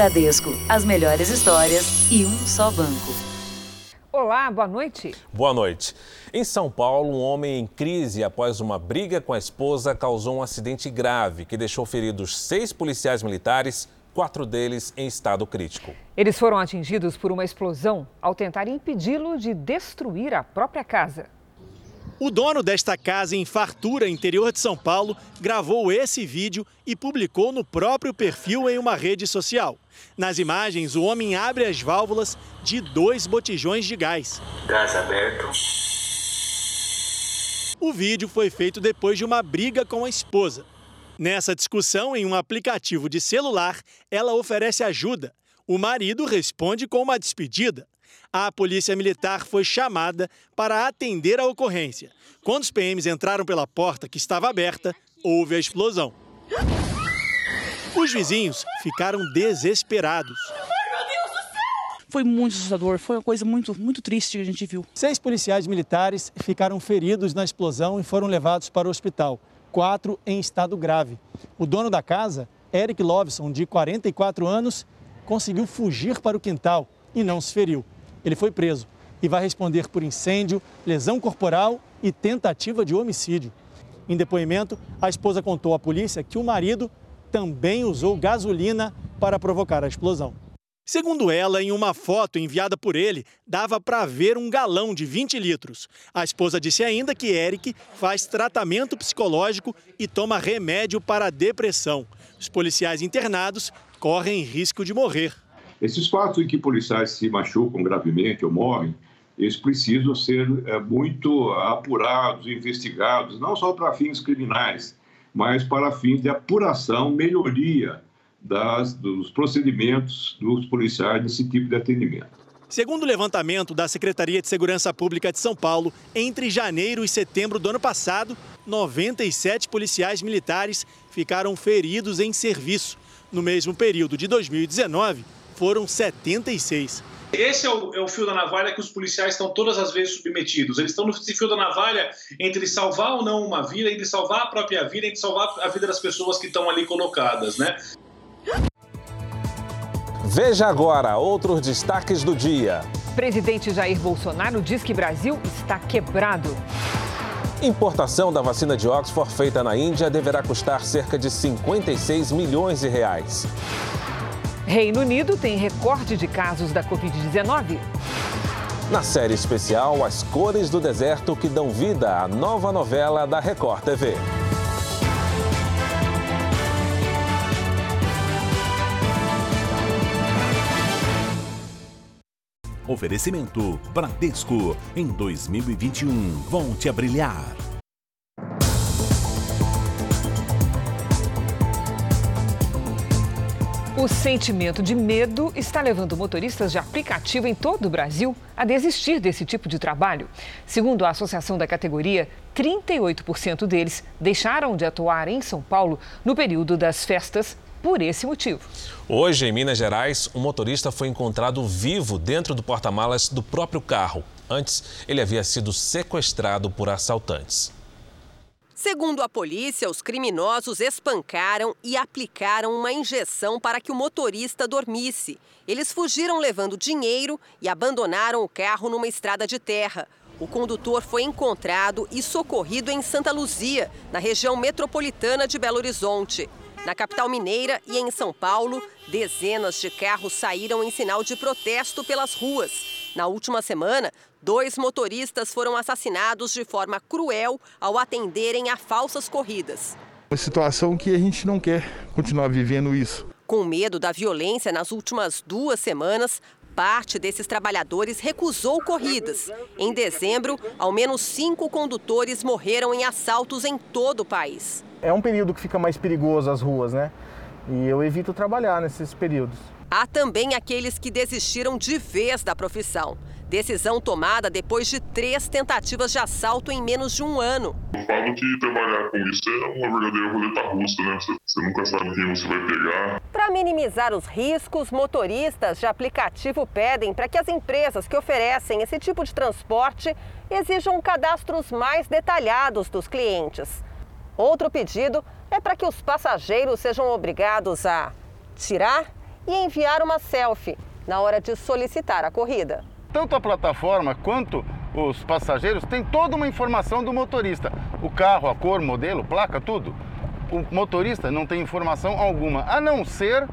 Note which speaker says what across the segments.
Speaker 1: Bradesco, as melhores histórias e um só banco.
Speaker 2: Olá, boa noite.
Speaker 3: Boa noite. Em São Paulo, um homem em crise após uma briga com a esposa causou um acidente grave que deixou feridos seis policiais militares, quatro deles em estado crítico.
Speaker 2: Eles foram atingidos por uma explosão ao tentar impedi-lo de destruir a própria casa.
Speaker 4: O dono desta casa em Fartura, interior de São Paulo, gravou esse vídeo e publicou no próprio perfil em uma rede social. Nas imagens, o homem abre as válvulas de dois botijões de gás.
Speaker 5: Gás aberto.
Speaker 4: O vídeo foi feito depois de uma briga com a esposa. Nessa discussão, em um aplicativo de celular, ela oferece ajuda. O marido responde com uma despedida. A polícia militar foi chamada para atender a ocorrência. Quando os PMs entraram pela porta que estava aberta, houve a explosão. Os vizinhos ficaram desesperados.
Speaker 6: Foi muito assustador, foi uma coisa muito, muito triste que a gente viu.
Speaker 4: Seis policiais militares ficaram feridos na explosão e foram levados para o hospital. Quatro em estado grave. O dono da casa, Eric Lovson, de 44 anos, conseguiu fugir para o quintal e não se feriu. Ele foi preso e vai responder por incêndio, lesão corporal e tentativa de homicídio. Em depoimento, a esposa contou à polícia que o marido também usou gasolina para provocar a explosão. Segundo ela, em uma foto enviada por ele, dava para ver um galão de 20 litros. A esposa disse ainda que Eric faz tratamento psicológico e toma remédio para a depressão. Os policiais internados correm risco de morrer.
Speaker 7: Esses fatos em que policiais se machucam gravemente ou morrem, eles precisam ser é, muito apurados, investigados, não só para fins criminais, mas para fins de apuração, melhoria das, dos procedimentos dos policiais nesse tipo de atendimento.
Speaker 4: Segundo o levantamento da Secretaria de Segurança Pública de São Paulo, entre janeiro e setembro do ano passado, 97 policiais militares ficaram feridos em serviço. No mesmo período de 2019, foram 76.
Speaker 8: Esse é o, é o, fio da navalha que os policiais estão todas as vezes submetidos. Eles estão nesse fio da navalha entre salvar ou não uma vida, entre salvar a própria vida, entre salvar a vida das pessoas que estão ali colocadas, né?
Speaker 3: Veja agora outros destaques do dia.
Speaker 2: Presidente Jair Bolsonaro diz que Brasil está quebrado.
Speaker 3: Importação da vacina de Oxford feita na Índia deverá custar cerca de 56 milhões de reais.
Speaker 2: Reino Unido tem recorde de casos da Covid-19.
Speaker 3: Na série especial, As Cores do Deserto que dão vida à nova novela da Record TV.
Speaker 9: Oferecimento Bradesco. Em 2021, volte a brilhar.
Speaker 2: O sentimento de medo está levando motoristas de aplicativo em todo o Brasil a desistir desse tipo de trabalho. Segundo a associação da categoria, 38% deles deixaram de atuar em São Paulo no período das festas por esse motivo.
Speaker 3: Hoje, em Minas Gerais, um motorista foi encontrado vivo dentro do porta-malas do próprio carro. Antes, ele havia sido sequestrado por assaltantes.
Speaker 10: Segundo a polícia, os criminosos espancaram e aplicaram uma injeção para que o motorista dormisse. Eles fugiram levando dinheiro e abandonaram o carro numa estrada de terra. O condutor foi encontrado e socorrido em Santa Luzia, na região metropolitana de Belo Horizonte. Na capital mineira e em São Paulo, dezenas de carros saíram em sinal de protesto pelas ruas. Na última semana, dois motoristas foram assassinados de forma cruel ao atenderem a falsas corridas.
Speaker 11: Uma situação que a gente não quer continuar vivendo isso.
Speaker 10: Com medo da violência nas últimas duas semanas, parte desses trabalhadores recusou corridas. Em dezembro, ao menos cinco condutores morreram em assaltos em todo o país.
Speaker 12: É um período que fica mais perigoso as ruas, né? E eu evito trabalhar nesses períodos.
Speaker 10: Há também aqueles que desistiram de vez da profissão. Decisão tomada depois de três tentativas de assalto em menos de um ano.
Speaker 13: Eu falo que trabalhar com isso é uma verdadeira roleta russa, né? Você, você nunca sabe quem você vai pegar.
Speaker 10: Para minimizar os riscos, motoristas de aplicativo pedem para que as empresas que oferecem esse tipo de transporte exijam cadastros mais detalhados dos clientes. Outro pedido é para que os passageiros sejam obrigados a tirar e enviar uma selfie na hora de solicitar a corrida.
Speaker 11: Tanto a plataforma quanto os passageiros têm toda uma informação do motorista: o carro, a cor, modelo, placa, tudo. O motorista não tem informação alguma, a não ser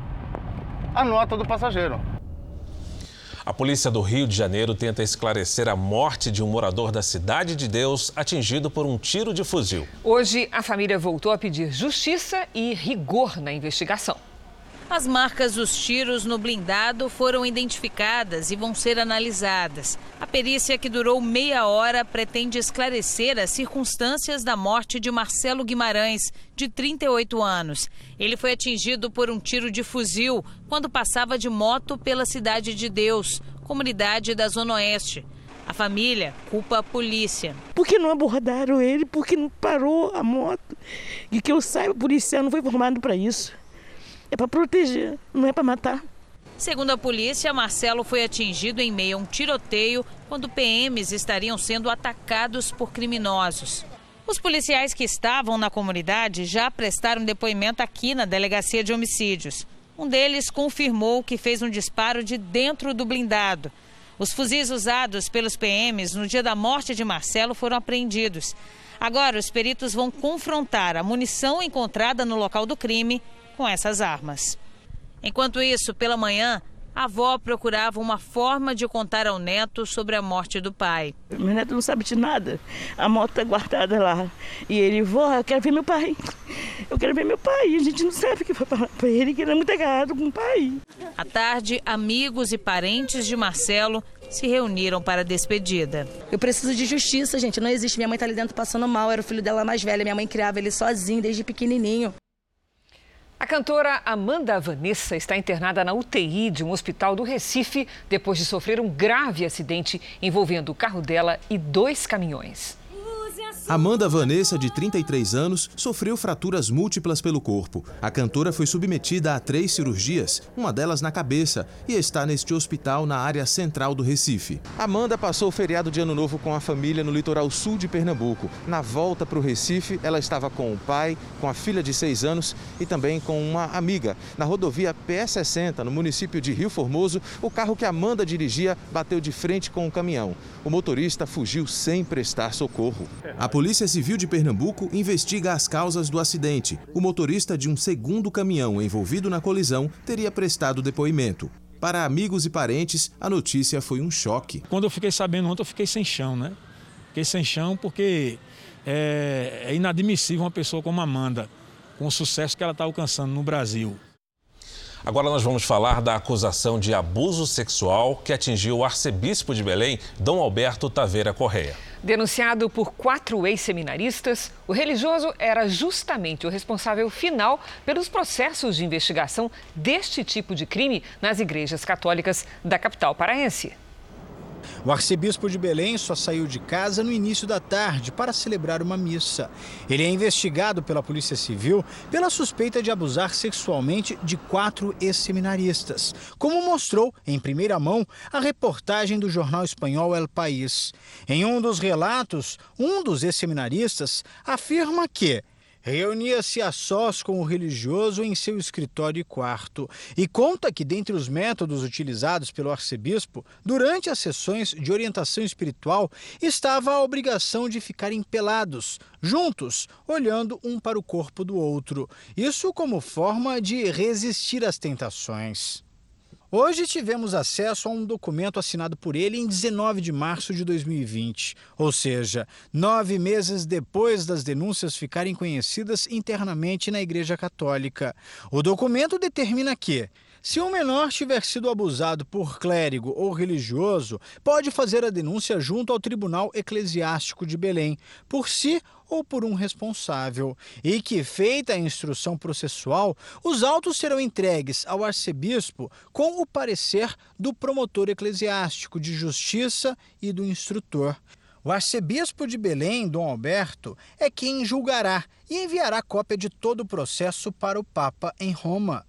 Speaker 11: a nota do passageiro.
Speaker 3: A polícia do Rio de Janeiro tenta esclarecer a morte de um morador da Cidade de Deus atingido por um tiro de fuzil.
Speaker 2: Hoje, a família voltou a pedir justiça e rigor na investigação.
Speaker 5: As marcas dos tiros no blindado foram identificadas e vão ser analisadas. A perícia, que durou meia hora, pretende esclarecer as circunstâncias da morte de Marcelo Guimarães, de 38 anos. Ele foi atingido por um tiro de fuzil quando passava de moto pela Cidade de Deus, comunidade da Zona Oeste. A família culpa a polícia.
Speaker 14: Por que não abordaram ele? Por que não parou a moto? E que eu saiba, o policial não foi formado para isso. É para proteger, não é para matar.
Speaker 5: Segundo a polícia, Marcelo foi atingido em meio a um tiroteio quando PMs estariam sendo atacados por criminosos. Os policiais que estavam na comunidade já prestaram depoimento aqui na delegacia de homicídios. Um deles confirmou que fez um disparo de dentro do blindado. Os fuzis usados pelos PMs no dia da morte de Marcelo foram apreendidos. Agora, os peritos vão confrontar a munição encontrada no local do crime com essas armas. Enquanto isso, pela manhã, a avó procurava uma forma de contar ao neto sobre a morte do pai.
Speaker 14: Meu neto não sabe de nada. A moto está guardada lá. E ele, vó, eu quero ver meu pai. Eu quero ver meu pai. A gente não sabe o que vai falar para ele, que ele é muito agarrado com o pai.
Speaker 5: À tarde, amigos e parentes de Marcelo se reuniram para a despedida.
Speaker 15: Eu preciso de justiça, gente. Não existe. Minha mãe está ali dentro passando mal. Era o filho dela mais velho. Minha mãe criava ele sozinho desde pequenininho.
Speaker 2: A cantora Amanda Vanessa está internada na UTI de um hospital do Recife depois de sofrer um grave acidente envolvendo o carro dela e dois caminhões.
Speaker 16: Amanda Vanessa, de 33 anos, sofreu fraturas múltiplas pelo corpo. A cantora foi submetida a três cirurgias, uma delas na cabeça, e está neste hospital na área central do Recife. Amanda passou o feriado de Ano Novo com a família no litoral sul de Pernambuco. Na volta para o Recife, ela estava com o pai, com a filha de 6 anos e também com uma amiga. Na rodovia PS60, no município de Rio Formoso, o carro que Amanda dirigia bateu de frente com um caminhão. O motorista fugiu sem prestar socorro. A Polícia Civil de Pernambuco investiga as causas do acidente. O motorista de um segundo caminhão envolvido na colisão teria prestado depoimento. Para amigos e parentes, a notícia foi um choque.
Speaker 17: Quando eu fiquei sabendo ontem, eu fiquei sem chão, né? Fiquei sem chão porque é, é inadmissível uma pessoa como Amanda, com o sucesso que ela está alcançando no Brasil.
Speaker 3: Agora nós vamos falar da acusação de abuso sexual que atingiu o arcebispo de Belém, Dom Alberto Taveira Correia.
Speaker 2: Denunciado por quatro ex-seminaristas, o religioso era justamente o responsável final pelos processos de investigação deste tipo de crime nas igrejas católicas da capital paraense.
Speaker 18: O arcebispo de Belém só saiu de casa no início da tarde para celebrar uma missa. Ele é investigado pela Polícia Civil pela suspeita de abusar sexualmente de quatro ex-seminaristas, como mostrou em primeira mão a reportagem do jornal espanhol El País. Em um dos relatos, um dos ex-seminaristas afirma que Reunia-se a sós com o religioso em seu escritório e quarto e conta que, dentre os métodos utilizados pelo arcebispo durante as sessões de orientação espiritual, estava a obrigação de ficarem pelados, juntos, olhando um para o corpo do outro. Isso como forma de resistir às tentações. Hoje tivemos acesso a um documento assinado por ele em 19 de março de 2020, ou seja, nove meses depois das denúncias ficarem conhecidas internamente na Igreja Católica. O documento determina que, se um menor tiver sido abusado por clérigo ou religioso, pode fazer a denúncia junto ao Tribunal Eclesiástico de Belém, por si ou por um responsável, e que, feita a instrução processual, os autos serão entregues ao arcebispo com o parecer do promotor eclesiástico de justiça e do instrutor. O arcebispo de Belém, Dom Alberto, é quem julgará e enviará cópia de todo o processo para o Papa em Roma.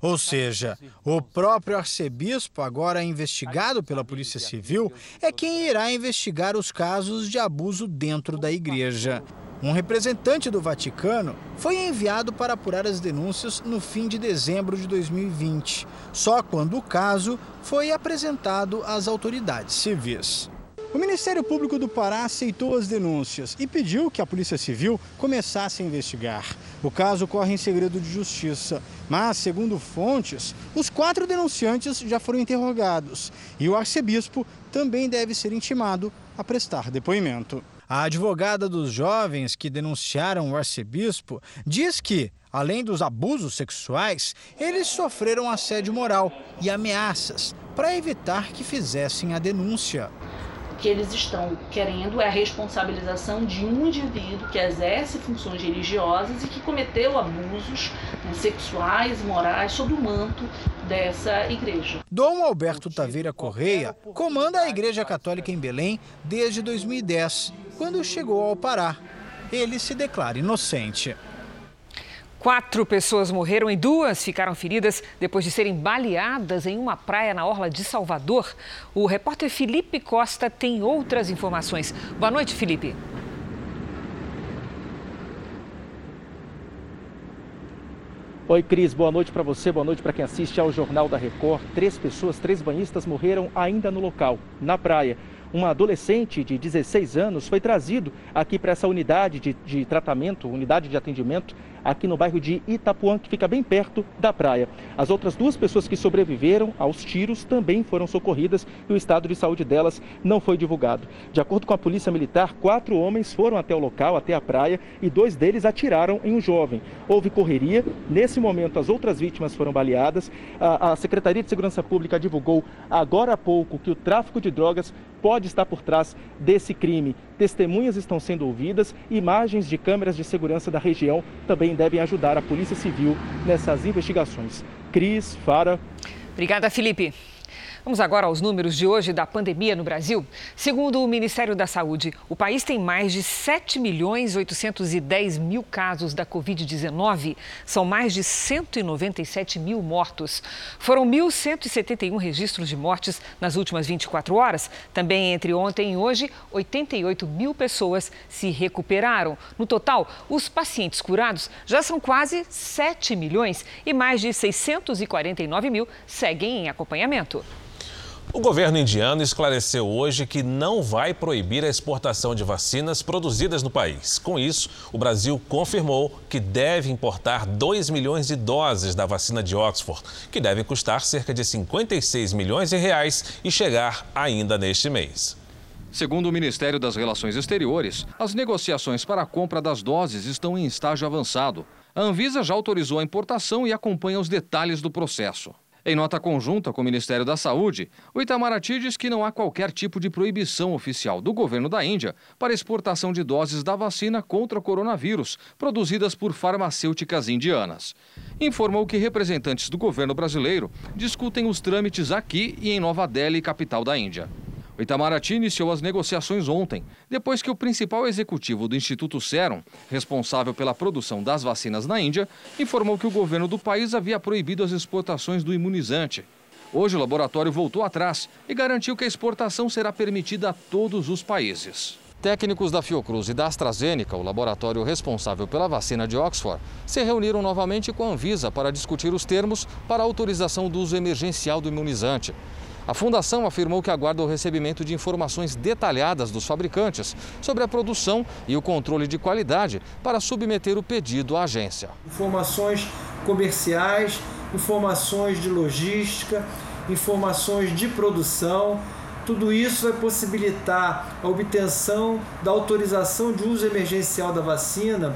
Speaker 18: Ou seja, o próprio arcebispo, agora investigado pela Polícia Civil, é quem irá investigar os casos de abuso dentro da igreja. Um representante do Vaticano foi enviado para apurar as denúncias no fim de dezembro de 2020, só quando o caso foi apresentado às autoridades civis. O Ministério Público do Pará aceitou as denúncias e pediu que a Polícia Civil começasse a investigar. O caso corre em segredo de justiça, mas, segundo fontes, os quatro denunciantes já foram interrogados e o arcebispo também deve ser intimado a prestar depoimento. A advogada dos jovens que denunciaram o arcebispo diz que, além dos abusos sexuais, eles sofreram assédio moral e ameaças para evitar que fizessem a denúncia
Speaker 19: que eles estão querendo é a responsabilização de um indivíduo que exerce funções religiosas e que cometeu abusos né, sexuais, morais, sob o manto dessa igreja.
Speaker 18: Dom Alberto Taveira Correia comanda a Igreja Católica em Belém desde 2010, quando chegou ao Pará. Ele se declara inocente.
Speaker 2: Quatro pessoas morreram e duas ficaram feridas depois de serem baleadas em uma praia na orla de Salvador. O repórter Felipe Costa tem outras informações. Boa noite, Felipe.
Speaker 20: Oi, Cris, boa noite para você, boa noite para quem assiste ao Jornal da Record. Três pessoas, três banhistas morreram ainda no local, na praia um adolescente de 16 anos foi trazido aqui para essa unidade de, de, tratamento, unidade de atendimento, aqui no bairro de Itapuã, que fica bem perto da praia. As outras duas pessoas que sobreviveram aos tiros também foram socorridas e o estado de saúde delas não foi divulgado. De acordo com a Polícia Militar, quatro homens foram até o local, até a praia, e dois deles atiraram em um jovem. Houve correria. Nesse momento, as outras vítimas foram baleadas. A, a Secretaria de Segurança Pública divulgou agora há pouco que o tráfico de drogas pode estar por trás desse crime. Testemunhas estão sendo ouvidas, imagens de câmeras de segurança da região também devem ajudar a Polícia Civil nessas investigações. Cris, Fara.
Speaker 2: Obrigada, Felipe. Vamos agora aos números de hoje da pandemia no Brasil. Segundo o Ministério da Saúde, o país tem mais de 7 milhões 810 mil casos da Covid-19. São mais de 197 mil mortos. Foram 1.171 registros de mortes nas últimas 24 horas. Também entre ontem e hoje, 88 mil pessoas se recuperaram. No total, os pacientes curados já são quase 7 milhões e mais de 649 mil seguem em acompanhamento.
Speaker 3: O governo indiano esclareceu hoje que não vai proibir a exportação de vacinas produzidas no país. Com isso, o Brasil confirmou que deve importar 2 milhões de doses da vacina de Oxford, que devem custar cerca de 56 milhões de reais e chegar ainda neste mês.
Speaker 21: Segundo o Ministério das Relações Exteriores, as negociações para a compra das doses estão em estágio avançado. A Anvisa já autorizou a importação e acompanha os detalhes do processo. Em nota conjunta com o Ministério da Saúde, o Itamaraty diz que não há qualquer tipo de proibição oficial do governo da Índia para exportação de doses da vacina contra o coronavírus produzidas por farmacêuticas indianas. Informou que representantes do governo brasileiro discutem os trâmites aqui e em Nova Delhi, capital da Índia. O Itamaraty iniciou as negociações ontem, depois que o principal executivo do Instituto Serum, responsável pela produção das vacinas na Índia, informou que o governo do país havia proibido as exportações do imunizante. Hoje o laboratório voltou atrás e garantiu que a exportação será permitida a todos os países. Técnicos da Fiocruz e da AstraZeneca, o laboratório responsável pela vacina de Oxford, se reuniram novamente com a Anvisa para discutir os termos para a autorização do uso emergencial do imunizante. A fundação afirmou que aguarda o recebimento de informações detalhadas dos fabricantes sobre a produção e o controle de qualidade para submeter o pedido à agência.
Speaker 22: Informações comerciais, informações de logística, informações de produção. Tudo isso vai possibilitar a obtenção da autorização de uso emergencial da vacina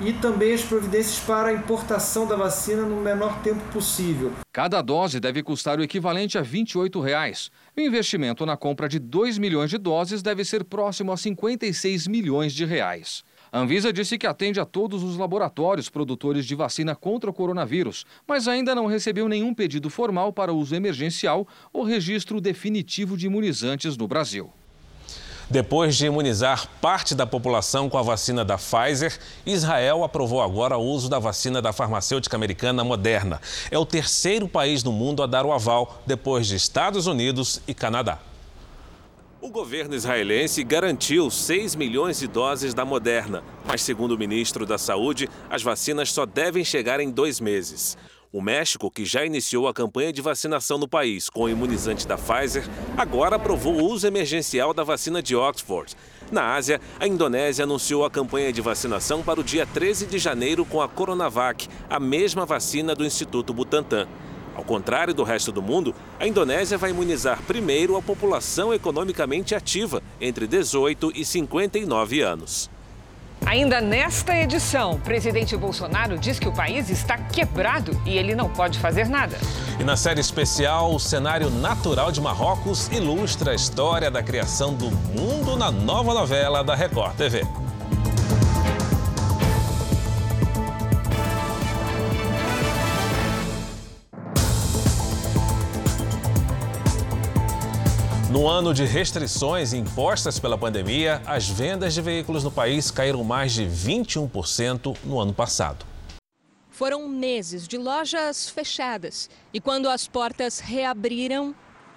Speaker 22: e também as providências para a importação da vacina no menor tempo possível.
Speaker 21: Cada dose deve custar o equivalente a 28 reais. O investimento na compra de 2 milhões de doses deve ser próximo a 56 milhões de reais. A Anvisa disse que atende a todos os laboratórios produtores de vacina contra o coronavírus, mas ainda não recebeu nenhum pedido formal para uso emergencial ou registro definitivo de imunizantes no Brasil.
Speaker 3: Depois de imunizar parte da população com a vacina da Pfizer, Israel aprovou agora o uso da vacina da farmacêutica americana Moderna. É o terceiro país no mundo a dar o aval, depois de Estados Unidos e Canadá. O governo israelense garantiu 6 milhões de doses da Moderna, mas, segundo o ministro da Saúde, as vacinas só devem chegar em dois meses. O México, que já iniciou a campanha de vacinação no país com o imunizante da Pfizer, agora aprovou o uso emergencial da vacina de Oxford. Na Ásia, a Indonésia anunciou a campanha de vacinação para o dia 13 de janeiro com a Coronavac, a mesma vacina do Instituto Butantan. Ao contrário do resto do mundo, a Indonésia vai imunizar primeiro a população economicamente ativa, entre 18 e 59 anos.
Speaker 2: Ainda nesta edição, o presidente Bolsonaro diz que o país está quebrado e ele não pode fazer nada.
Speaker 3: E na série especial, o cenário natural de Marrocos ilustra a história da criação do mundo na nova novela da Record TV. No ano de restrições impostas pela pandemia, as vendas de veículos no país caíram mais de 21% no ano passado.
Speaker 23: Foram meses de lojas fechadas e quando as portas reabriram,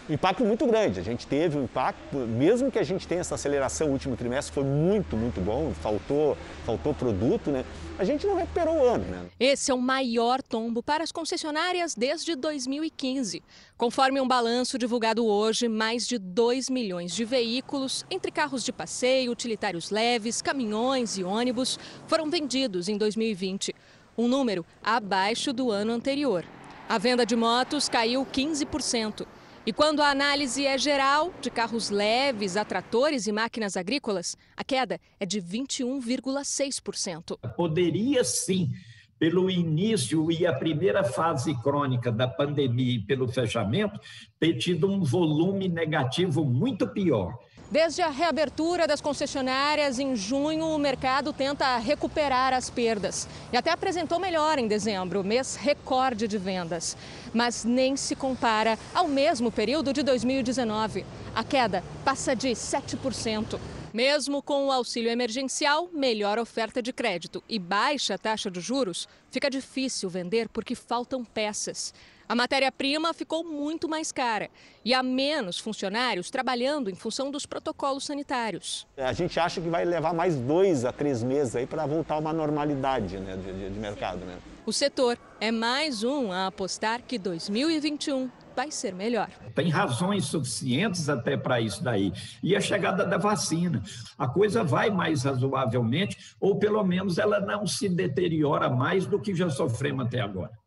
Speaker 24: impacto muito grande. A gente teve um impacto, mesmo que a gente tenha essa aceleração no último trimestre, foi muito, muito bom, faltou, faltou produto, né? A gente não recuperou o ano, né?
Speaker 23: Esse é o maior tombo para as concessionárias desde 2015. Conforme um balanço divulgado hoje, mais de 2 milhões de veículos, entre carros de passeio, utilitários leves, caminhões e ônibus, foram vendidos em 2020. Um número abaixo do ano anterior. A venda de motos caiu 15%. E quando a análise é geral, de carros leves a tratores e máquinas agrícolas, a queda é de 21,6%.
Speaker 25: Poderia sim, pelo início e a primeira fase crônica da pandemia e pelo fechamento, ter tido um volume negativo muito pior.
Speaker 23: Desde a reabertura das concessionárias em junho, o mercado tenta recuperar as perdas e até apresentou melhor em dezembro, mês recorde de vendas. Mas nem se compara ao mesmo período de 2019. A queda passa de 7%. Mesmo com o auxílio emergencial, melhor oferta de crédito e baixa taxa de juros, fica difícil vender porque faltam peças. A matéria-prima ficou muito mais cara e há menos funcionários trabalhando em função dos protocolos sanitários.
Speaker 24: A gente acha que vai levar mais dois a três meses aí para voltar a uma normalidade né, de, de mercado. Né?
Speaker 23: O setor é mais um a apostar que 2021 vai ser melhor.
Speaker 25: Tem razões suficientes até para isso daí. E a chegada da vacina. A coisa vai mais razoavelmente, ou pelo menos ela não se deteriora mais do que já sofremos até agora.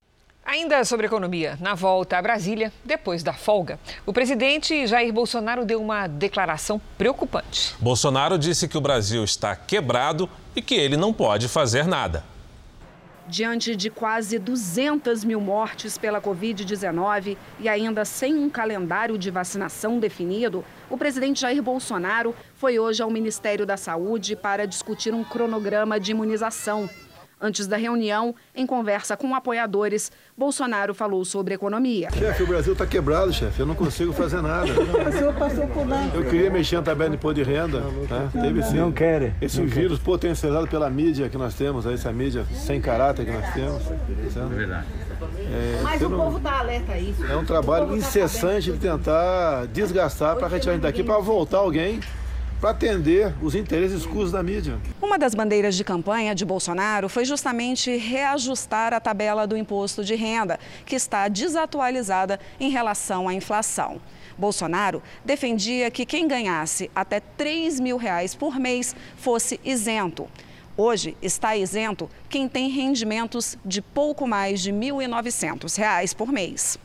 Speaker 2: Ainda sobre economia, na volta a Brasília, depois da folga, o presidente Jair Bolsonaro deu uma declaração preocupante.
Speaker 3: Bolsonaro disse que o Brasil está quebrado e que ele não pode fazer nada.
Speaker 26: Diante de quase 200 mil mortes pela Covid-19 e ainda sem um calendário de vacinação definido, o presidente Jair Bolsonaro foi hoje ao Ministério da Saúde para discutir um cronograma de imunização. Antes da reunião, em conversa com apoiadores, Bolsonaro falou sobre economia.
Speaker 27: Chefe, o Brasil está quebrado, chefe. Eu não consigo fazer nada.
Speaker 26: o senhor passou por lá.
Speaker 27: Eu queria mexer na tabela de imposto de renda. Tá? Teve sim.
Speaker 25: Não quer.
Speaker 27: Esse não vírus quer. potencializado pela mídia que nós temos, essa mídia sem caráter que nós temos.
Speaker 25: É verdade.
Speaker 26: É, Mas o não... povo está alerta a isso.
Speaker 27: É um trabalho tá incessante de tentar desgastar para retirar a gente daqui para voltar alguém para atender os interesses escuros da mídia.
Speaker 26: Uma das bandeiras de campanha de Bolsonaro foi justamente reajustar a tabela do imposto de renda, que está desatualizada em relação à inflação. Bolsonaro defendia que quem ganhasse até 3 mil reais por mês fosse isento. Hoje está isento quem tem rendimentos de pouco mais de R$ 1.900 por mês.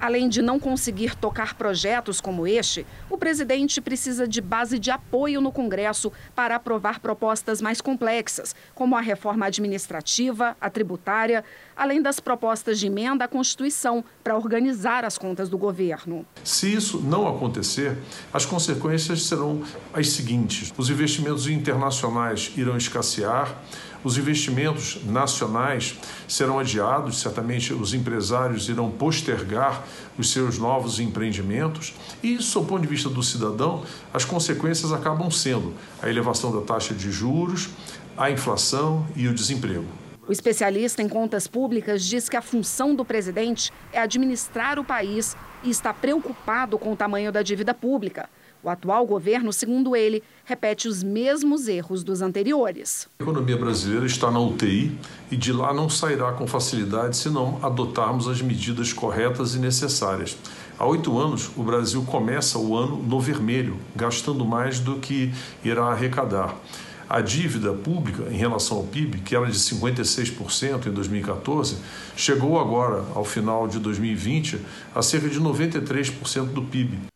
Speaker 26: Além de não conseguir tocar projetos como este, o presidente precisa de base de apoio no Congresso para aprovar propostas mais complexas, como a reforma administrativa, a tributária, além das propostas de emenda à Constituição para organizar as contas do governo.
Speaker 28: Se isso não acontecer, as consequências serão as seguintes: os investimentos internacionais irão escassear os investimentos nacionais serão adiados, certamente os empresários irão postergar os seus novos empreendimentos e, sob o ponto de vista do cidadão, as consequências acabam sendo a elevação da taxa de juros, a inflação e o desemprego.
Speaker 26: O especialista em contas públicas diz que a função do presidente é administrar o país e está preocupado com o tamanho da dívida pública. O
Speaker 29: atual governo, segundo ele, repete os mesmos erros dos anteriores.
Speaker 28: A economia brasileira está na UTI e de lá não sairá com facilidade se não adotarmos as medidas corretas e necessárias. Há oito anos, o Brasil começa o ano no vermelho, gastando mais do que irá arrecadar. A dívida pública em relação ao PIB, que era de 56% em 2014, chegou agora, ao final de 2020, a cerca de 93% do PIB.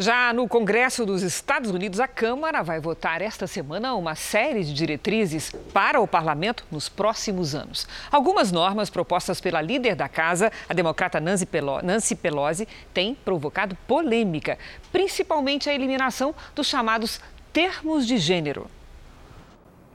Speaker 2: Já no Congresso dos Estados Unidos, a Câmara vai votar esta semana uma série de diretrizes para o parlamento nos próximos anos. Algumas normas propostas pela líder da casa, a democrata Nancy Pelosi, têm provocado polêmica, principalmente a eliminação dos chamados termos de gênero.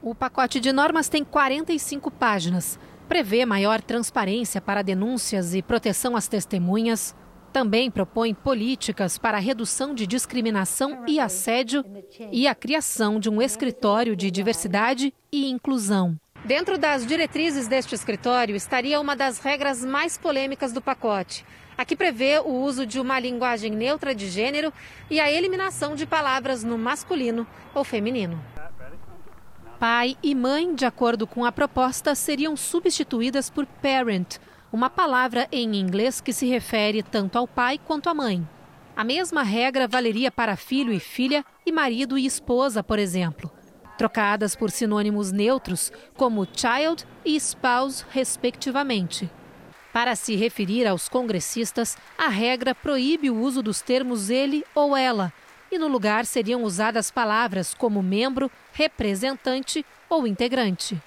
Speaker 30: O pacote de normas tem 45 páginas. Prevê maior transparência para denúncias e proteção às testemunhas. Também propõe políticas para a redução de discriminação e assédio e a criação de um escritório de diversidade e inclusão. Dentro das diretrizes deste escritório estaria uma das regras mais polêmicas do pacote a que prevê o uso de uma linguagem neutra de gênero e a eliminação de palavras no masculino ou feminino. Pai e mãe, de acordo com a proposta, seriam substituídas por parent, uma palavra em inglês que se refere tanto ao pai quanto à mãe. A mesma regra valeria para filho e filha e marido e esposa, por exemplo, trocadas por sinônimos neutros como child e spouse, respectivamente. Para se referir aos congressistas, a regra proíbe o uso dos termos ele ou ela, e no lugar seriam usadas palavras como membro, representante ou integrante.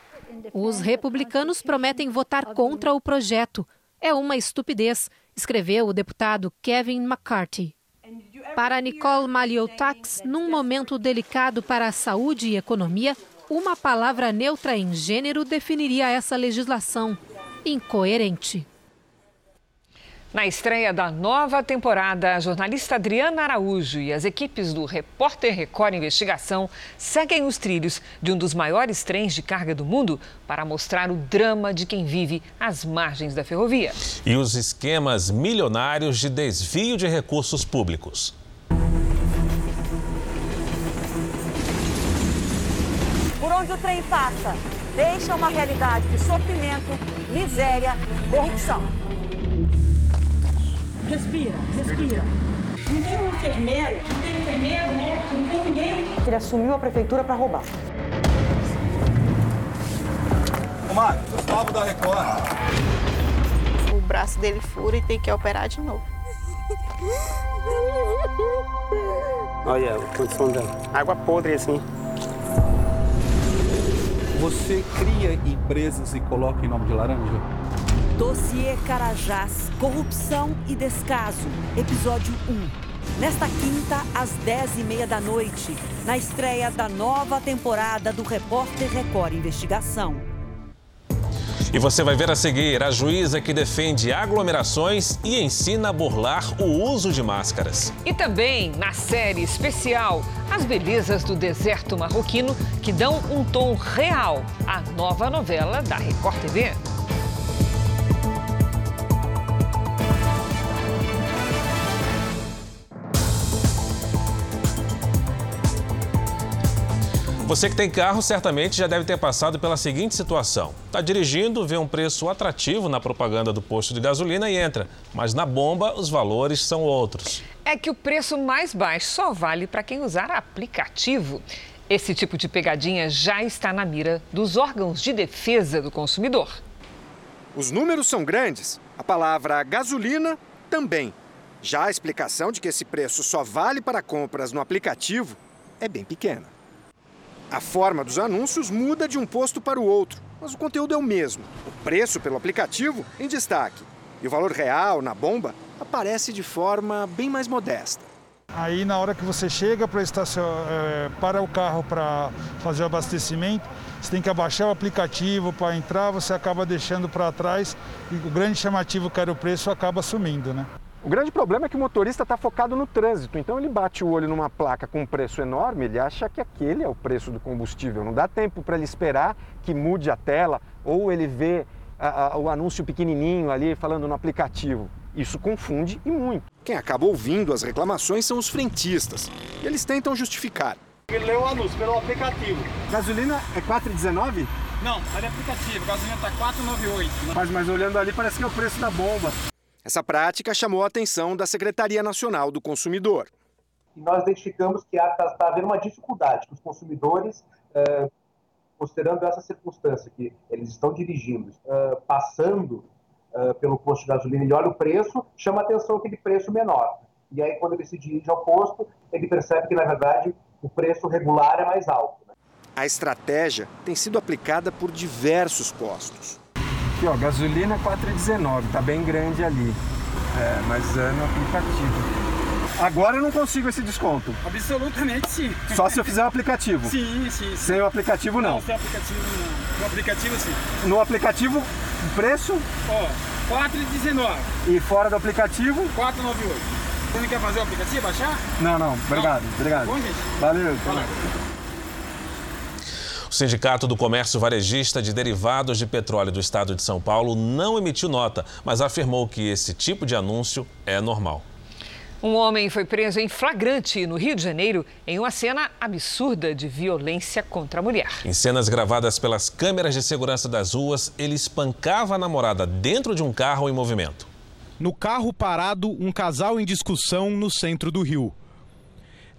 Speaker 30: Os republicanos prometem votar contra o projeto. É uma estupidez, escreveu o deputado Kevin McCarthy. Para Nicole Maliotax, num momento delicado para a saúde e economia, uma palavra neutra em gênero definiria essa legislação. Incoerente.
Speaker 2: Na estreia da nova temporada, a jornalista Adriana Araújo e as equipes do Repórter Record Investigação seguem os trilhos de um dos maiores trens de carga do mundo para mostrar o drama de quem vive às margens da ferrovia.
Speaker 3: E os esquemas milionários de desvio de recursos públicos.
Speaker 31: Por onde o trem passa, deixa uma realidade de sofrimento, miséria, corrupção.
Speaker 32: Respira, respira. Não tem um enfermeiro, não tem enfermeiro, né? Não tem ninguém.
Speaker 31: Ele assumiu a prefeitura para roubar.
Speaker 33: Mário, Gustavo da Record.
Speaker 34: O braço dele fura e tem que operar de novo.
Speaker 35: Olha a condição dela. Água podre assim.
Speaker 33: Você cria empresas e coloca em nome de laranja?
Speaker 31: Dossiê Carajás, Corrupção e Descaso, episódio 1. Nesta quinta, às 10h30 da noite, na estreia da nova temporada do Repórter Record Investigação.
Speaker 3: E você vai ver a seguir a juíza que defende aglomerações e ensina a burlar o uso de máscaras.
Speaker 2: E também, na série especial, as belezas do deserto marroquino que dão um tom real à nova novela da Record TV.
Speaker 3: Você que tem carro certamente já deve ter passado pela seguinte situação: está dirigindo, vê um preço atrativo na propaganda do posto de gasolina e entra, mas na bomba os valores são outros.
Speaker 2: É que o preço mais baixo só vale para quem usar aplicativo. Esse tipo de pegadinha já está na mira dos órgãos de defesa do consumidor.
Speaker 36: Os números são grandes, a palavra gasolina também. Já a explicação de que esse preço só vale para compras no aplicativo é bem pequena. A forma dos anúncios muda de um posto para o outro, mas o conteúdo é o mesmo. O preço pelo aplicativo em destaque. E o valor real na bomba aparece de forma bem mais modesta.
Speaker 37: Aí na hora que você chega para estacion... É, para o carro para fazer o abastecimento, você tem que abaixar o aplicativo para entrar, você acaba deixando para trás e o grande chamativo que era o preço acaba sumindo, né?
Speaker 36: O grande problema é que o motorista está focado no trânsito, então ele bate o olho numa placa com um preço enorme, ele acha que aquele é o preço do combustível. Não dá tempo para ele esperar que mude a tela ou ele vê a, a, o anúncio pequenininho ali falando no aplicativo. Isso confunde e muito. Quem acaba ouvindo as reclamações são os frentistas. E eles tentam justificar.
Speaker 38: Ele leu o anúncio pelo aplicativo.
Speaker 36: Gasolina é 4,19?
Speaker 38: Não, é aplicativo. Gasolina está 4,98.
Speaker 36: Mas, mas olhando ali parece que é o preço da bomba. Essa prática chamou a atenção da Secretaria Nacional do Consumidor.
Speaker 39: E nós identificamos que está tá havendo uma dificuldade que os consumidores, eh, considerando essa circunstância, que eles estão dirigindo, eh, passando eh, pelo posto de gasolina, ele olha o preço, chama a atenção aquele preço menor. E aí, quando ele se dirige ao posto, ele percebe que, na verdade, o preço regular é mais alto. Né?
Speaker 36: A estratégia tem sido aplicada por diversos postos.
Speaker 38: Aqui, ó, gasolina 4,19, tá bem grande ali. É, mas é no aplicativo.
Speaker 36: Agora eu não consigo esse desconto.
Speaker 38: Absolutamente sim.
Speaker 36: Só se eu fizer o aplicativo.
Speaker 38: Sim, sim. sim.
Speaker 36: Sem o aplicativo não.
Speaker 38: Não, sem aplicativo não. No aplicativo sim.
Speaker 36: No aplicativo, o preço?
Speaker 38: Ó, 4,19.
Speaker 36: E fora do aplicativo?
Speaker 38: 4,98. Você não quer fazer o aplicativo, baixar?
Speaker 36: Não, não. Obrigado, não. obrigado.
Speaker 38: Bom, gente.
Speaker 36: Valeu.
Speaker 38: Valeu.
Speaker 3: O Sindicato do Comércio Varejista de Derivados de Petróleo do Estado de São Paulo não emitiu nota, mas afirmou que esse tipo de anúncio é normal.
Speaker 2: Um homem foi preso em flagrante no Rio de Janeiro em uma cena absurda de violência contra a mulher.
Speaker 3: Em cenas gravadas pelas câmeras de segurança das ruas, ele espancava a namorada dentro de um carro em movimento.
Speaker 40: No carro parado, um casal em discussão no centro do Rio.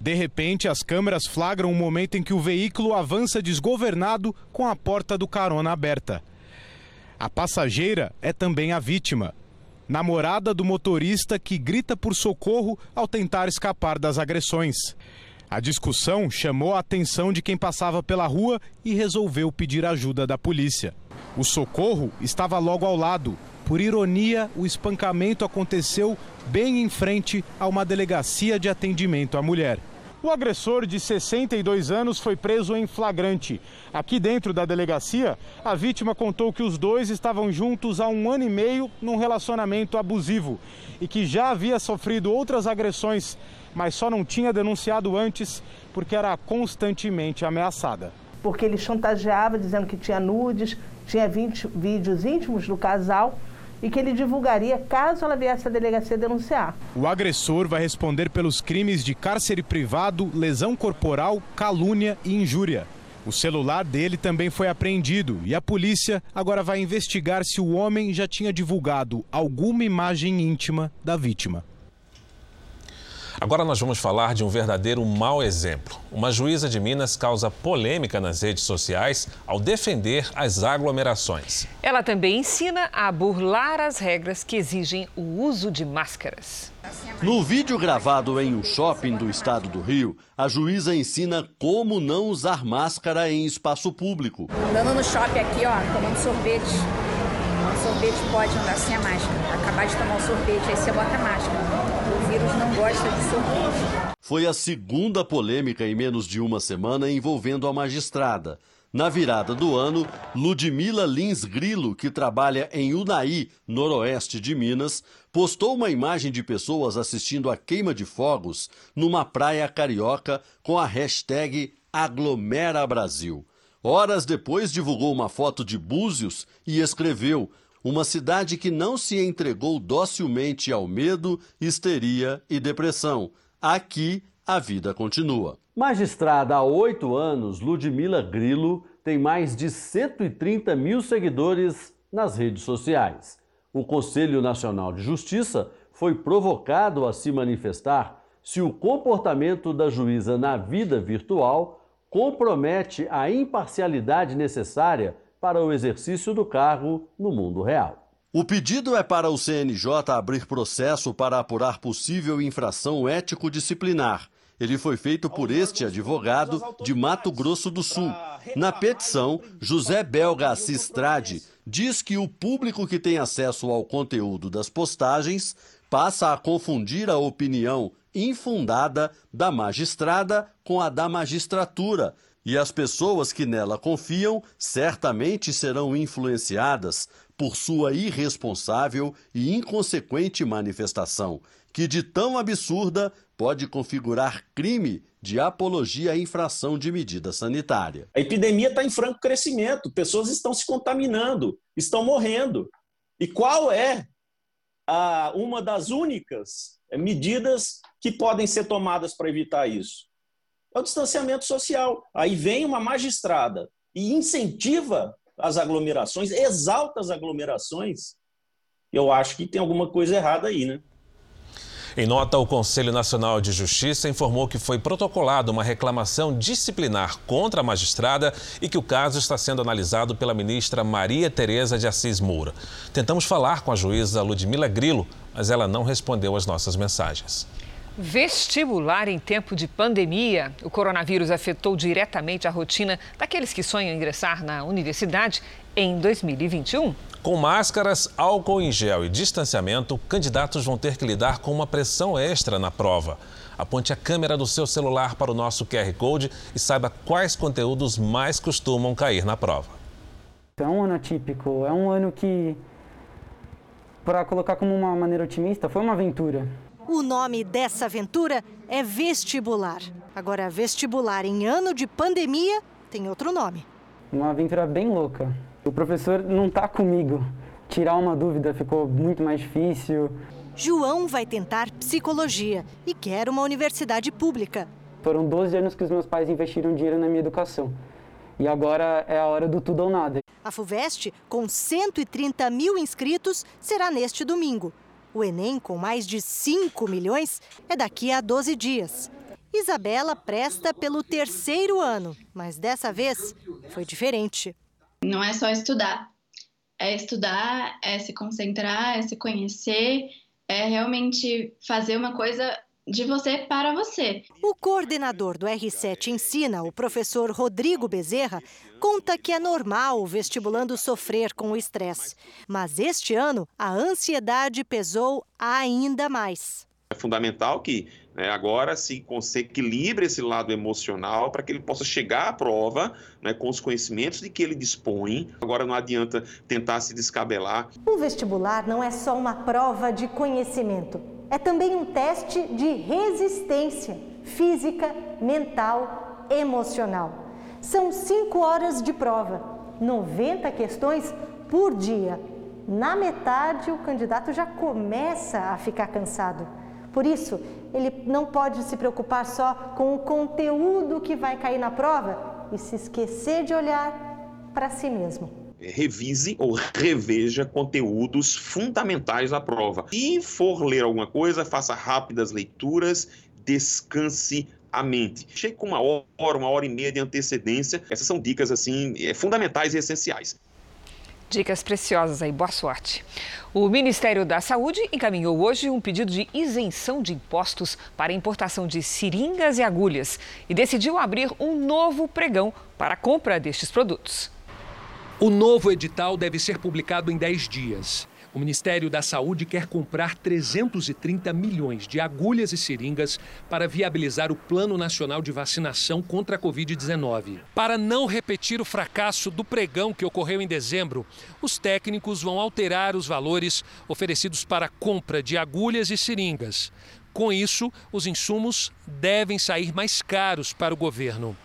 Speaker 40: De repente, as câmeras flagram um momento em que o veículo avança desgovernado com a porta do carona aberta. A passageira é também a vítima, namorada do motorista que grita por socorro ao tentar escapar das agressões. A discussão chamou a atenção de quem passava pela rua e resolveu pedir ajuda da polícia. O socorro estava logo ao lado. Por ironia, o espancamento aconteceu bem em frente a uma delegacia de atendimento à mulher. O agressor de 62 anos foi preso em flagrante. Aqui dentro da delegacia, a vítima contou que os dois estavam juntos há um ano e meio num relacionamento abusivo e que já havia sofrido outras agressões, mas só não tinha denunciado antes porque era constantemente ameaçada.
Speaker 41: Porque ele chantageava dizendo que tinha nudes, tinha 20 vídeos íntimos do casal e que ele divulgaria caso ela viesse à delegacia denunciar.
Speaker 40: O agressor vai responder pelos crimes de cárcere privado, lesão corporal, calúnia e injúria. O celular dele também foi apreendido e a polícia agora vai investigar se o homem já tinha divulgado alguma imagem íntima da vítima.
Speaker 3: Agora nós vamos falar de um verdadeiro mau exemplo. Uma juíza de Minas causa polêmica nas redes sociais ao defender as aglomerações.
Speaker 2: Ela também ensina a burlar as regras que exigem o uso de máscaras.
Speaker 42: No vídeo gravado em um shopping do estado do Rio, a juíza ensina como não usar máscara em espaço público.
Speaker 43: Andando no shopping aqui, ó, tomando sorvete. Sorvete pode andar sem a máscara. Acabar de tomar o sorvete, aí você bota a máscara. O vírus não gosta de sorvete.
Speaker 42: Foi a segunda polêmica em menos de uma semana envolvendo a magistrada. Na virada do ano, Ludmila Lins Grilo, que trabalha em Unai, noroeste de Minas, postou uma imagem de pessoas assistindo a queima de fogos numa praia carioca com a hashtag Aglomera Brasil. Horas depois, divulgou uma foto de Búzios e escreveu: uma cidade que não se entregou docilmente ao medo, histeria e depressão. Aqui, a vida continua.
Speaker 44: Magistrada há oito anos, Ludmila Grilo tem mais de 130 mil seguidores nas redes sociais. O Conselho Nacional de Justiça foi provocado a se manifestar se o comportamento da juíza na vida virtual compromete a imparcialidade necessária para o exercício do cargo no mundo real.
Speaker 42: O pedido é para o CNJ abrir processo para apurar possível infração ético-disciplinar. Ele foi feito por este advogado de Mato Grosso do Sul. Na petição, José Belga Assistrade diz que o público que tem acesso ao conteúdo das postagens passa a confundir a opinião infundada da magistrada com a da magistratura, e as pessoas que nela confiam certamente serão influenciadas por sua irresponsável e inconsequente manifestação, que de tão absurda pode configurar crime de apologia à infração de medida sanitária.
Speaker 45: A epidemia está em franco crescimento, pessoas estão se contaminando, estão morrendo. E qual é
Speaker 46: a uma das únicas medidas que podem ser tomadas para evitar isso. É o distanciamento social. Aí vem uma magistrada e incentiva as aglomerações, exalta as aglomerações. Eu acho que tem alguma coisa errada aí, né?
Speaker 3: Em nota, o Conselho Nacional de Justiça informou que foi protocolada uma reclamação disciplinar contra a magistrada e que o caso está sendo analisado pela ministra Maria Tereza de Assis Moura. Tentamos falar com a juíza Ludmila Grilo, mas ela não respondeu às nossas mensagens.
Speaker 2: Vestibular em tempo de pandemia. O coronavírus afetou diretamente a rotina daqueles que sonham ingressar na universidade em 2021.
Speaker 3: Com máscaras, álcool em gel e distanciamento, candidatos vão ter que lidar com uma pressão extra na prova. Aponte a câmera do seu celular para o nosso QR Code e saiba quais conteúdos mais costumam cair na prova.
Speaker 47: É um ano atípico, é um ano que, para colocar como uma maneira otimista, foi uma aventura.
Speaker 45: O nome dessa aventura é vestibular. Agora, vestibular em ano de pandemia tem outro nome.
Speaker 47: Uma aventura bem louca. O professor não está comigo. Tirar uma dúvida ficou muito mais difícil.
Speaker 45: João vai tentar psicologia e quer uma universidade pública.
Speaker 47: Foram 12 anos que os meus pais investiram dinheiro na minha educação. E agora é a hora do tudo ou nada.
Speaker 45: A FUVEST, com 130 mil inscritos, será neste domingo. O Enem, com mais de 5 milhões, é daqui a 12 dias. Isabela presta pelo terceiro ano, mas dessa vez foi diferente.
Speaker 48: Não é só estudar. É estudar, é se concentrar, é se conhecer, é realmente fazer uma coisa de você para você.
Speaker 45: O coordenador do R7 Ensina, o professor Rodrigo Bezerra, conta que é normal o vestibulando sofrer com o estresse. Mas este ano, a ansiedade pesou ainda mais.
Speaker 49: É fundamental que né, agora se, se equilibre esse lado emocional para que ele possa chegar à prova né, com os conhecimentos de que ele dispõe. Agora não adianta tentar se descabelar.
Speaker 45: O vestibular não é só uma prova de conhecimento, é também um teste de resistência física, mental, emocional. São cinco horas de prova, 90 questões por dia. Na metade, o candidato já começa a ficar cansado. Por isso, ele não pode se preocupar só com o conteúdo que vai cair na prova e se esquecer de olhar para si mesmo.
Speaker 49: Revise ou reveja conteúdos fundamentais da prova. E for ler alguma coisa, faça rápidas leituras, descanse a mente. Chegue com uma hora, uma hora e meia de antecedência. Essas são dicas assim é, fundamentais e essenciais.
Speaker 2: Dicas preciosas aí, boa sorte. O Ministério da Saúde encaminhou hoje um pedido de isenção de impostos para importação de seringas e agulhas e decidiu abrir um novo pregão para a compra destes produtos.
Speaker 50: O novo edital deve ser publicado em 10 dias. O Ministério da Saúde quer comprar 330 milhões de agulhas e seringas para viabilizar o Plano Nacional de Vacinação contra a Covid-19. Para não repetir o fracasso do pregão que ocorreu em dezembro, os técnicos vão alterar os valores oferecidos para a compra de agulhas e seringas. Com isso, os insumos devem sair mais caros para o governo.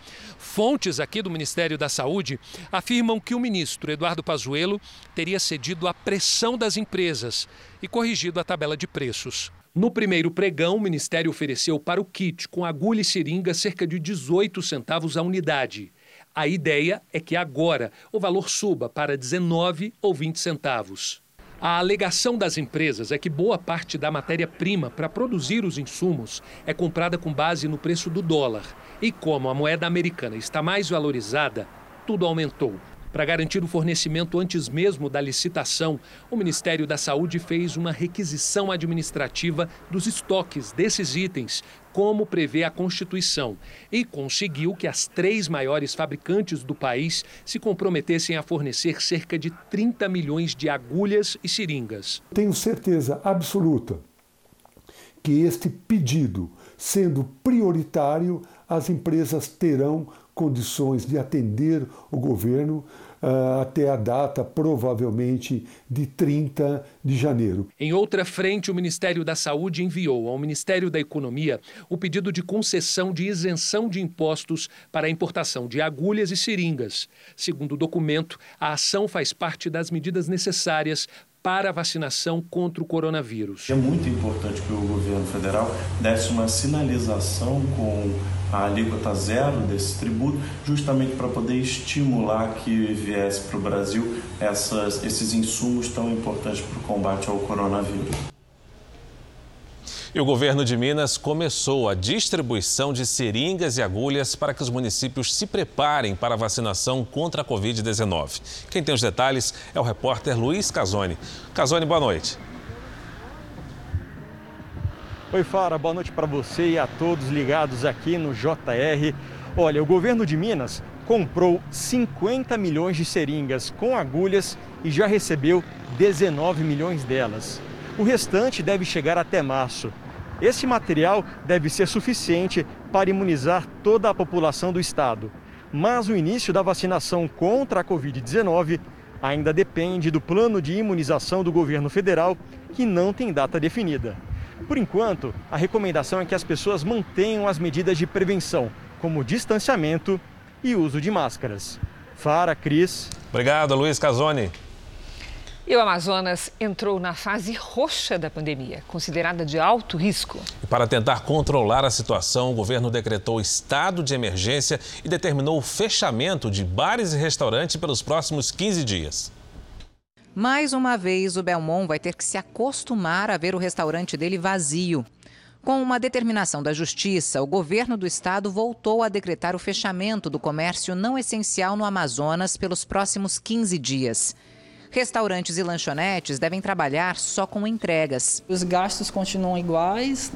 Speaker 50: Fontes aqui do Ministério da Saúde afirmam que o ministro Eduardo Pazuello teria cedido à pressão das empresas e corrigido a tabela de preços. No primeiro pregão, o Ministério ofereceu para o kit com agulha e seringa cerca de 18 centavos a unidade. A ideia é que agora o valor suba para 19 ou 20 centavos. A alegação das empresas é que boa parte da matéria-prima para produzir os insumos é comprada com base no preço do dólar e como a moeda americana está mais valorizada, tudo aumentou. Para garantir o fornecimento antes mesmo da licitação, o Ministério da Saúde fez uma requisição administrativa dos estoques desses itens, como prevê a Constituição, e conseguiu que as três maiores fabricantes do país se comprometessem a fornecer cerca de 30 milhões de agulhas e seringas.
Speaker 51: Tenho certeza absoluta que este pedido, sendo prioritário, as empresas terão condições de atender o governo
Speaker 39: uh, até a data, provavelmente, de 30 de janeiro.
Speaker 50: Em outra frente, o Ministério da Saúde enviou ao Ministério da Economia o pedido de concessão de isenção de impostos para a importação de agulhas e seringas. Segundo o documento, a ação faz parte das medidas necessárias para a vacinação contra o coronavírus.
Speaker 36: É muito importante que o governo federal desse uma sinalização com a alíquota zero desse tributo, justamente para poder estimular que viesse para o Brasil essas, esses insumos tão importantes para o combate ao coronavírus.
Speaker 3: E o governo de Minas começou a distribuição de seringas e agulhas para que os municípios se preparem para a vacinação contra a Covid-19. Quem tem os detalhes é o repórter Luiz Casoni. Casoni, boa noite.
Speaker 52: Oi, Fara, boa noite para você e a todos ligados aqui no JR. Olha, o governo de Minas comprou 50 milhões de seringas com agulhas e já recebeu 19 milhões delas. O restante deve chegar até março. Esse material deve ser suficiente para imunizar toda a população do estado. Mas o início da vacinação contra a Covid-19 ainda depende do plano de imunização do governo federal, que não tem data definida. Por enquanto, a recomendação é que as pessoas mantenham as medidas de prevenção, como distanciamento e uso de máscaras. Fara, Cris.
Speaker 3: Obrigado, Luiz Casoni.
Speaker 2: E o Amazonas entrou na fase roxa da pandemia, considerada de alto risco.
Speaker 3: E para tentar controlar a situação, o governo decretou estado de emergência e determinou o fechamento de bares e restaurantes pelos próximos 15 dias.
Speaker 53: Mais uma vez, o Belmont vai ter que se acostumar a ver o restaurante dele vazio. Com uma determinação da Justiça, o governo do estado voltou a decretar o fechamento do comércio não essencial no Amazonas pelos próximos 15 dias. Restaurantes e lanchonetes devem trabalhar só com entregas.
Speaker 54: Os gastos continuam iguais,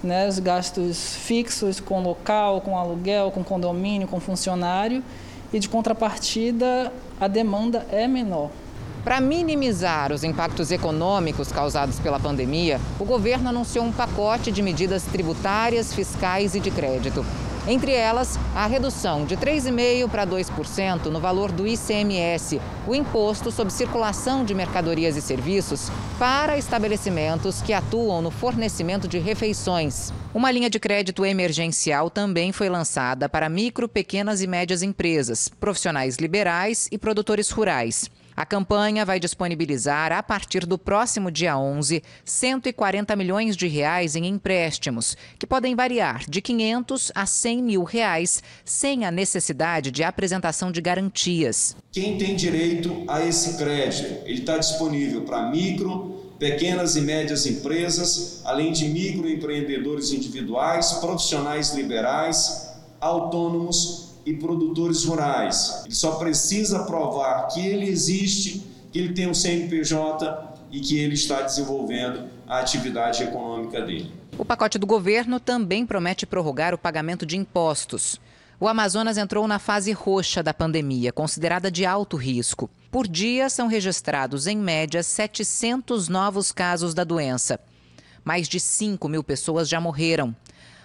Speaker 54: né? os gastos fixos com local, com aluguel, com condomínio, com funcionário, e de contrapartida a demanda é menor.
Speaker 53: Para minimizar os impactos econômicos causados pela pandemia, o governo anunciou um pacote de medidas tributárias, fiscais e de crédito. Entre elas, a redução de 3,5% para 2% no valor do ICMS, o Imposto sobre Circulação de Mercadorias e Serviços, para estabelecimentos que atuam no fornecimento de refeições. Uma linha de crédito emergencial também foi lançada para micro, pequenas e médias empresas, profissionais liberais e produtores rurais. A campanha vai disponibilizar, a partir do próximo dia 11, 140 milhões de reais em empréstimos, que podem variar de 500 a 100 mil reais, sem a necessidade de apresentação de garantias.
Speaker 55: Quem tem direito a esse crédito? Ele está disponível para micro, pequenas e médias empresas, além de microempreendedores individuais, profissionais liberais, autônomos e produtores rurais. Ele só precisa provar que ele existe, que ele tem um CNPJ e que ele está desenvolvendo a atividade econômica dele.
Speaker 53: O pacote do governo também promete prorrogar o pagamento de impostos. O Amazonas entrou na fase roxa da pandemia, considerada de alto risco. Por dia, são registrados, em média, 700 novos casos da doença. Mais de 5 mil pessoas já morreram.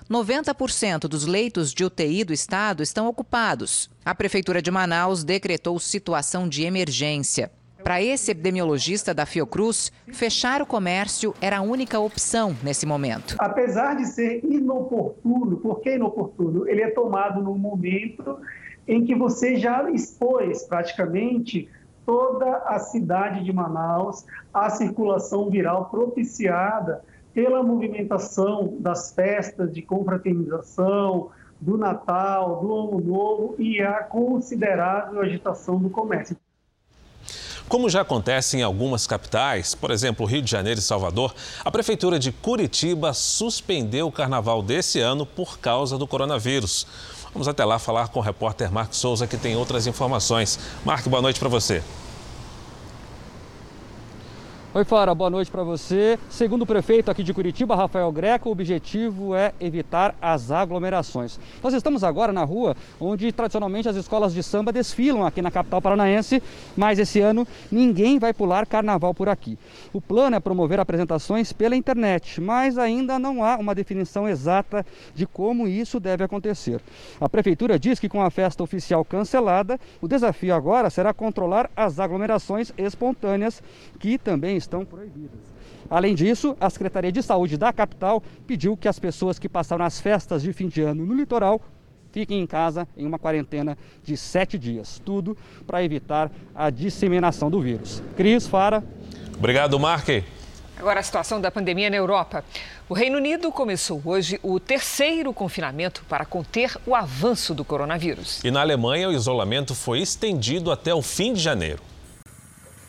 Speaker 53: 90% dos leitos de UTI do estado estão ocupados. A Prefeitura de Manaus decretou situação de emergência. Para esse epidemiologista da Fiocruz, fechar o comércio era a única opção nesse momento.
Speaker 56: Apesar de ser inoportuno, por que inoportuno? Ele é tomado no momento em que você já expôs praticamente toda a cidade de Manaus à circulação viral propiciada pela movimentação das festas de confraternização, do Natal, do Ano Novo e a considerável agitação do comércio.
Speaker 3: Como já acontece em algumas capitais, por exemplo, Rio de Janeiro e Salvador, a Prefeitura de Curitiba suspendeu o carnaval desse ano por causa do coronavírus. Vamos até lá falar com o repórter Marcos Souza, que tem outras informações. Marco, boa noite para você.
Speaker 57: Oi, Fara, boa noite para você. Segundo o prefeito aqui de Curitiba, Rafael Greco, o objetivo é evitar as aglomerações. Nós estamos agora na rua onde tradicionalmente as escolas de samba desfilam aqui na capital paranaense, mas esse ano ninguém vai pular carnaval por aqui. O plano é promover apresentações pela internet, mas ainda não há uma definição exata de como isso deve acontecer. A prefeitura diz que com a festa oficial cancelada, o desafio agora será controlar as aglomerações espontâneas que também estão proibidas. Além disso, a Secretaria de Saúde da capital pediu que as pessoas que passaram as festas de fim de ano no litoral fiquem em casa em uma quarentena de sete dias. Tudo para evitar a disseminação do vírus. Cris, Fara.
Speaker 3: Obrigado, Marque.
Speaker 2: Agora a situação da pandemia na Europa. O Reino Unido começou hoje o terceiro confinamento para conter o avanço do coronavírus.
Speaker 3: E na Alemanha, o isolamento foi estendido até o fim de janeiro.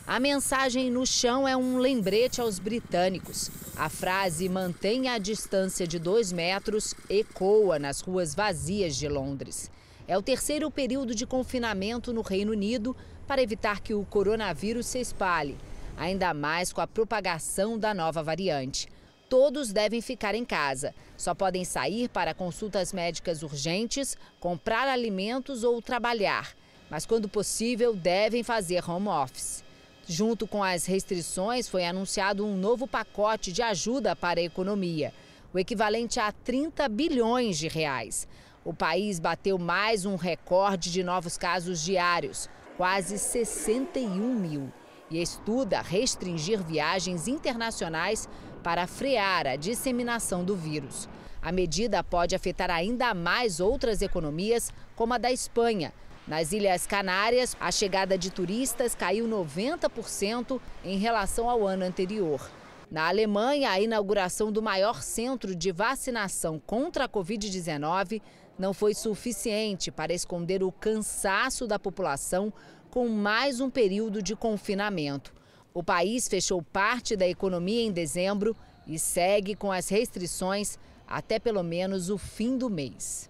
Speaker 58: A mensagem no chão é um lembrete aos britânicos. A frase mantenha a distância de dois metros ecoa nas ruas vazias de Londres. É o terceiro período de confinamento no Reino Unido para evitar que o coronavírus se espalhe, ainda mais com a propagação da nova variante. Todos devem ficar em casa. Só podem sair para consultas médicas urgentes, comprar alimentos ou trabalhar. Mas, quando possível, devem fazer home office. Junto com as restrições, foi anunciado um novo pacote de ajuda para a economia, o equivalente a 30 bilhões de reais. O país bateu mais um recorde de novos casos diários, quase 61 mil, e estuda restringir viagens internacionais para frear a disseminação do vírus. A medida pode afetar ainda mais outras economias, como a da Espanha, nas Ilhas Canárias, a chegada de turistas caiu 90% em relação ao ano anterior. Na Alemanha, a inauguração do maior centro de vacinação contra a Covid-19 não foi suficiente para esconder o cansaço da população com mais um período de confinamento. O país fechou parte da economia em dezembro e segue com as restrições até pelo menos o fim do mês.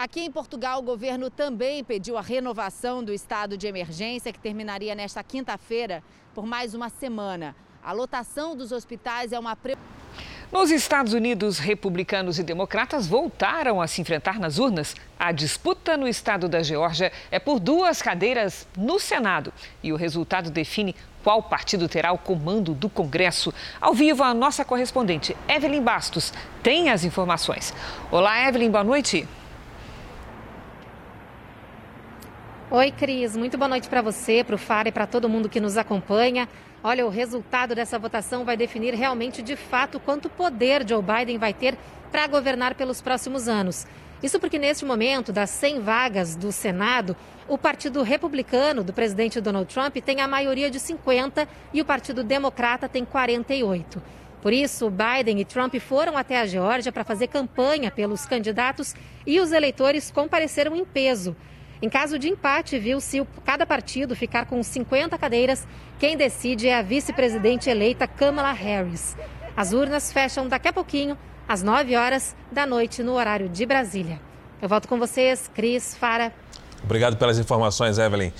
Speaker 58: Aqui em Portugal, o governo também pediu a renovação do estado de emergência, que terminaria nesta quinta-feira por mais uma semana. A lotação dos hospitais é uma.
Speaker 2: Nos Estados Unidos, republicanos e democratas voltaram a se enfrentar nas urnas. A disputa no estado da Geórgia é por duas cadeiras no Senado. E o resultado define qual partido terá o comando do Congresso. Ao vivo, a nossa correspondente Evelyn Bastos tem as informações. Olá, Evelyn, boa noite.
Speaker 59: Oi, Cris. Muito boa noite para você, para o Fara e para todo mundo que nos acompanha. Olha, o resultado dessa votação vai definir realmente, de fato, quanto poder Joe Biden vai ter para governar pelos próximos anos. Isso porque, neste momento, das 100 vagas do Senado, o Partido Republicano do presidente Donald Trump tem a maioria de 50 e o Partido Democrata tem 48. Por isso, Biden e Trump foram até a Geórgia para fazer campanha pelos candidatos e os eleitores compareceram em peso. Em caso de empate, viu, se cada partido ficar com 50 cadeiras, quem decide é a vice-presidente eleita Kamala Harris. As urnas fecham daqui a pouquinho, às 9 horas da noite, no horário de Brasília. Eu volto com vocês, Cris, Fara.
Speaker 3: Obrigado pelas informações, Evelyn.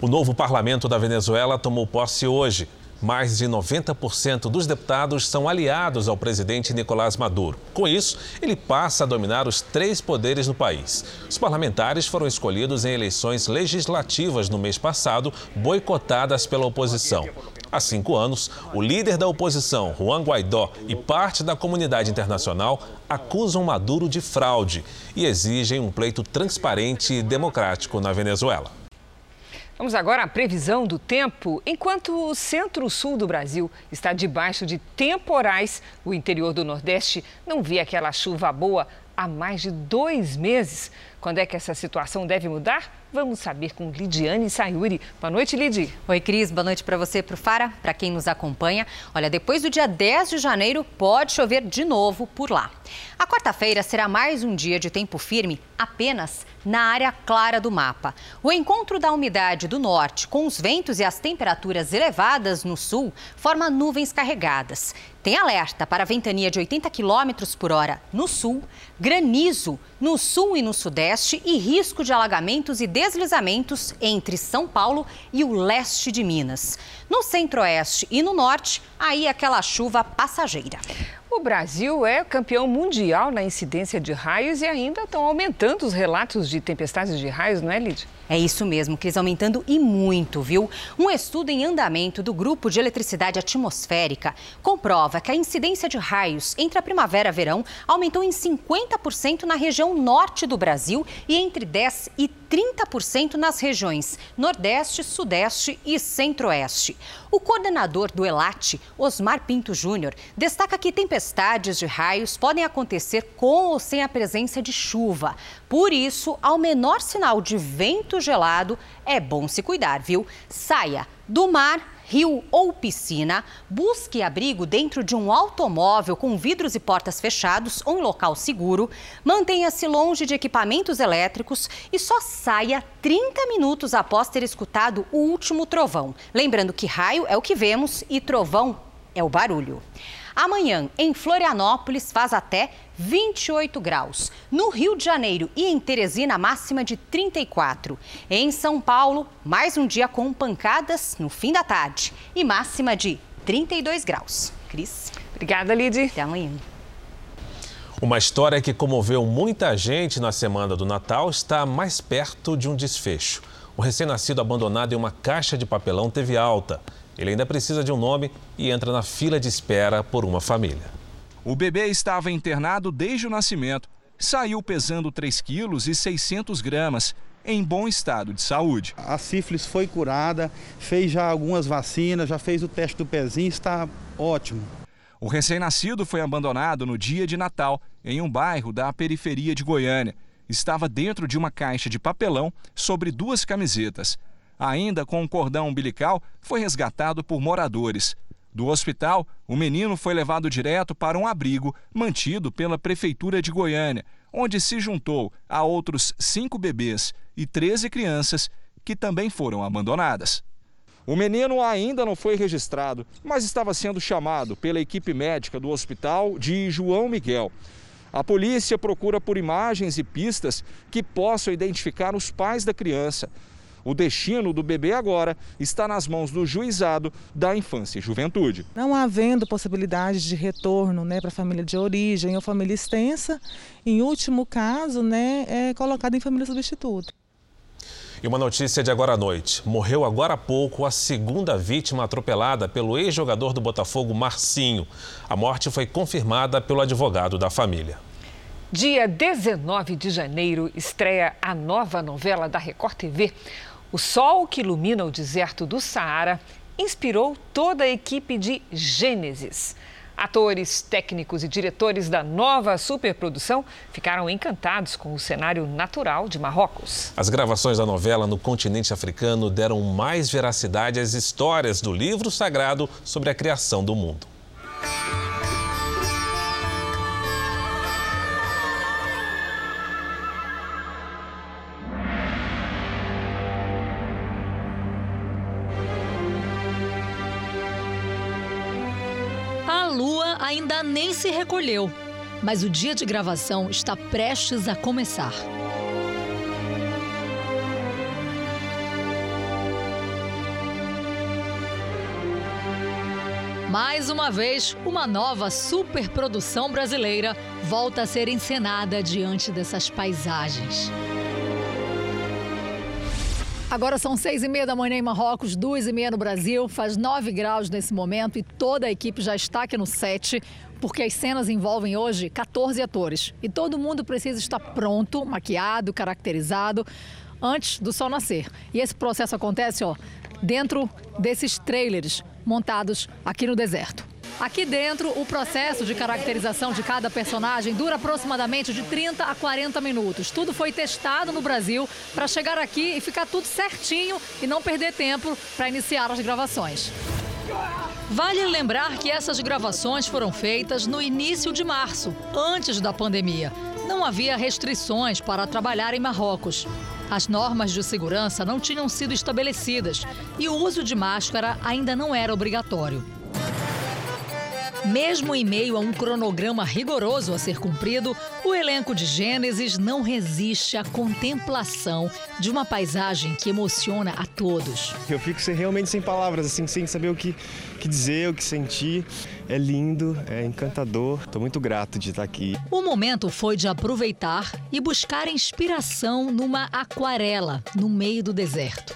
Speaker 3: O novo parlamento da Venezuela tomou posse hoje. Mais de 90% dos deputados são aliados ao presidente Nicolás Maduro. Com isso, ele passa a dominar os três poderes no país. Os parlamentares foram escolhidos em eleições legislativas no mês passado, boicotadas pela oposição. Há cinco anos, o líder da oposição, Juan Guaidó, e parte da comunidade internacional acusam Maduro de fraude e exigem um pleito transparente e democrático na Venezuela.
Speaker 2: Vamos agora à previsão do tempo. Enquanto o centro-sul do Brasil está debaixo de temporais, o interior do Nordeste não vê aquela chuva boa há mais de dois meses. Quando é que essa situação deve mudar? Vamos saber com Lidiane Sayuri. Boa noite, Lidi.
Speaker 60: Oi, Cris. Boa noite para você, para o Fara, para quem nos acompanha. Olha, depois do dia 10 de janeiro, pode chover de novo por lá. A quarta-feira será mais um dia de tempo firme apenas na área clara do mapa. O encontro da umidade do norte com os ventos e as temperaturas elevadas no sul forma nuvens carregadas. Tem alerta para ventania de 80 km por hora no sul, granizo no sul e no sudeste e risco de alagamentos e deslizamentos entre São Paulo e o leste de Minas. No Centro-Oeste e no Norte, aí aquela chuva passageira.
Speaker 2: O Brasil é campeão mundial na incidência de raios e ainda estão aumentando os relatos de tempestades de raios, não é, Lídia?
Speaker 60: É isso mesmo, Cris, aumentando e muito, viu? Um estudo em andamento do Grupo de Eletricidade Atmosférica comprova que a incidência de raios entre a primavera e verão aumentou em 50% na região norte do Brasil e entre 10% e 30% nas regiões Nordeste, Sudeste e Centro-Oeste. O coordenador do ELAT, Osmar Pinto Júnior, destaca que tempestades de raios podem acontecer com ou sem a presença de chuva. Por isso, ao menor sinal de vento gelado, é bom se cuidar, viu? Saia do mar rio ou piscina, busque abrigo dentro de um automóvel com vidros e portas fechados ou em local seguro, mantenha-se longe de equipamentos elétricos e só saia 30 minutos após ter escutado o último trovão. Lembrando que raio é o que vemos e trovão é o barulho. Amanhã, em Florianópolis, faz até 28 graus. No Rio de Janeiro e em Teresina, máxima de 34. Em São Paulo, mais um dia com pancadas no fim da tarde e máxima de 32 graus. Cris.
Speaker 2: Obrigada, Lidy.
Speaker 60: Até amanhã.
Speaker 3: Uma história que comoveu muita gente na semana do Natal está mais perto de um desfecho. O recém-nascido abandonado em uma caixa de papelão teve alta. Ele ainda precisa de um nome e entra na fila de espera por uma família.
Speaker 61: O bebê estava internado desde o nascimento. Saiu pesando 3 quilos e 600 gramas, em bom estado de saúde.
Speaker 62: A sífilis foi curada, fez já algumas vacinas, já fez o teste do pezinho, está ótimo.
Speaker 61: O recém-nascido foi abandonado no dia de Natal, em um bairro da periferia de Goiânia. Estava dentro de uma caixa de papelão sobre duas camisetas. Ainda com um cordão umbilical, foi resgatado por moradores. Do hospital, o menino foi levado direto para um abrigo mantido pela Prefeitura de Goiânia, onde se juntou a outros cinco bebês e 13 crianças que também foram abandonadas. O menino ainda não foi registrado, mas estava sendo chamado pela equipe médica do hospital de João Miguel. A polícia procura por imagens e pistas que possam identificar os pais da criança. O destino do bebê agora está nas mãos do juizado da infância e juventude.
Speaker 63: Não havendo possibilidade de retorno né, para a família de origem ou família extensa, em último caso, né, é colocado em família substituta.
Speaker 3: E uma notícia de agora à noite. Morreu agora há pouco a segunda vítima atropelada pelo ex-jogador do Botafogo, Marcinho. A morte foi confirmada pelo advogado da família.
Speaker 2: Dia 19 de janeiro estreia a nova novela da Record TV. O sol que ilumina o deserto do Saara inspirou toda a equipe de Gênesis. Atores, técnicos e diretores da nova superprodução ficaram encantados com o cenário natural de Marrocos.
Speaker 3: As gravações da novela no continente africano deram mais veracidade às histórias do livro sagrado sobre a criação do mundo.
Speaker 64: Ainda nem se recolheu, mas o dia de gravação está prestes a começar. Mais uma vez, uma nova superprodução brasileira volta a ser encenada diante dessas paisagens. Agora são seis e meia da manhã em Marrocos, duas e meia no Brasil, faz nove graus nesse momento e toda a equipe já está aqui no set, porque as cenas envolvem hoje 14 atores e todo mundo precisa estar pronto, maquiado, caracterizado antes do sol nascer. E esse processo acontece, ó, dentro desses trailers montados aqui no deserto. Aqui dentro, o processo de caracterização de cada personagem dura aproximadamente de 30 a 40 minutos. Tudo foi testado no Brasil para chegar aqui e ficar tudo certinho e não perder tempo para iniciar as gravações. Vale lembrar que essas gravações foram feitas no início de março, antes da pandemia. Não havia restrições para trabalhar em Marrocos. As normas de segurança não tinham sido estabelecidas e o uso de máscara ainda não era obrigatório. Mesmo em meio a um cronograma rigoroso a ser cumprido, o elenco de Gênesis não resiste à contemplação de uma paisagem que emociona a todos.
Speaker 65: Eu fico realmente sem palavras, assim, sem saber o que, que dizer, o que sentir. É lindo, é encantador. Estou muito grato de estar aqui.
Speaker 64: O momento foi de aproveitar e buscar inspiração numa aquarela no meio do deserto.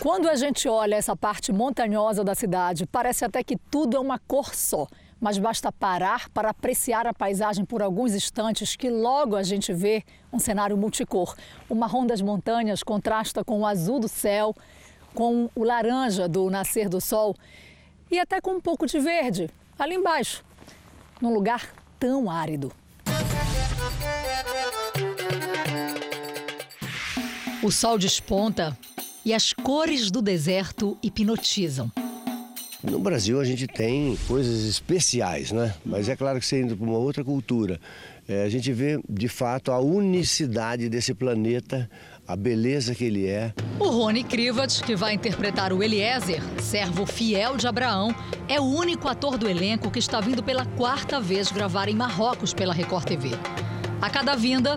Speaker 64: Quando a gente olha essa parte montanhosa da cidade, parece até que tudo é uma cor só mas basta parar para apreciar a paisagem por alguns instantes que logo a gente vê um cenário multicor. O marrom das montanhas contrasta com o azul do céu, com o laranja do nascer do sol e até com um pouco de verde ali embaixo, num lugar tão árido. O sol desponta e as cores do deserto hipnotizam.
Speaker 66: No Brasil a gente tem coisas especiais, né? Mas é claro que você indo para uma outra cultura, é, a gente vê de fato a unicidade desse planeta, a beleza que ele é.
Speaker 64: O Rony Krivat, que vai interpretar o Eliezer, servo fiel de Abraão, é o único ator do elenco que está vindo pela quarta vez gravar em Marrocos pela Record TV. A cada vinda,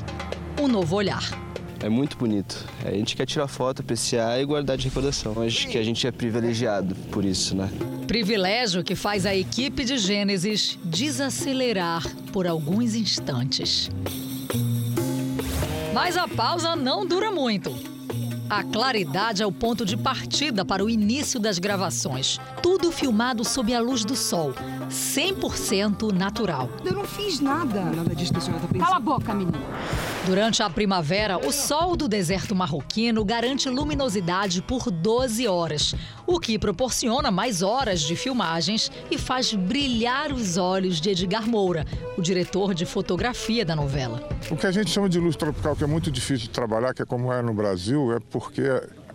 Speaker 64: um novo olhar.
Speaker 65: É muito bonito. A gente quer tirar foto, apreciar e guardar de recordação. Acho que a gente é privilegiado por isso, né?
Speaker 64: Privilégio que faz a equipe de Gênesis desacelerar por alguns instantes. Mas a pausa não dura muito. A claridade é o ponto de partida para o início das gravações. Tudo filmado sob a luz do sol, 100% natural.
Speaker 67: Eu não fiz nada.
Speaker 68: Nada disso que a senhora tá pensando.
Speaker 67: Cala a boca, menina.
Speaker 64: Durante a primavera, o sol do deserto marroquino garante luminosidade por 12 horas, o que proporciona mais horas de filmagens e faz brilhar os olhos de Edgar Moura, o diretor de fotografia da novela.
Speaker 69: O que a gente chama de luz tropical, que é muito difícil de trabalhar, que é como é no Brasil, é porque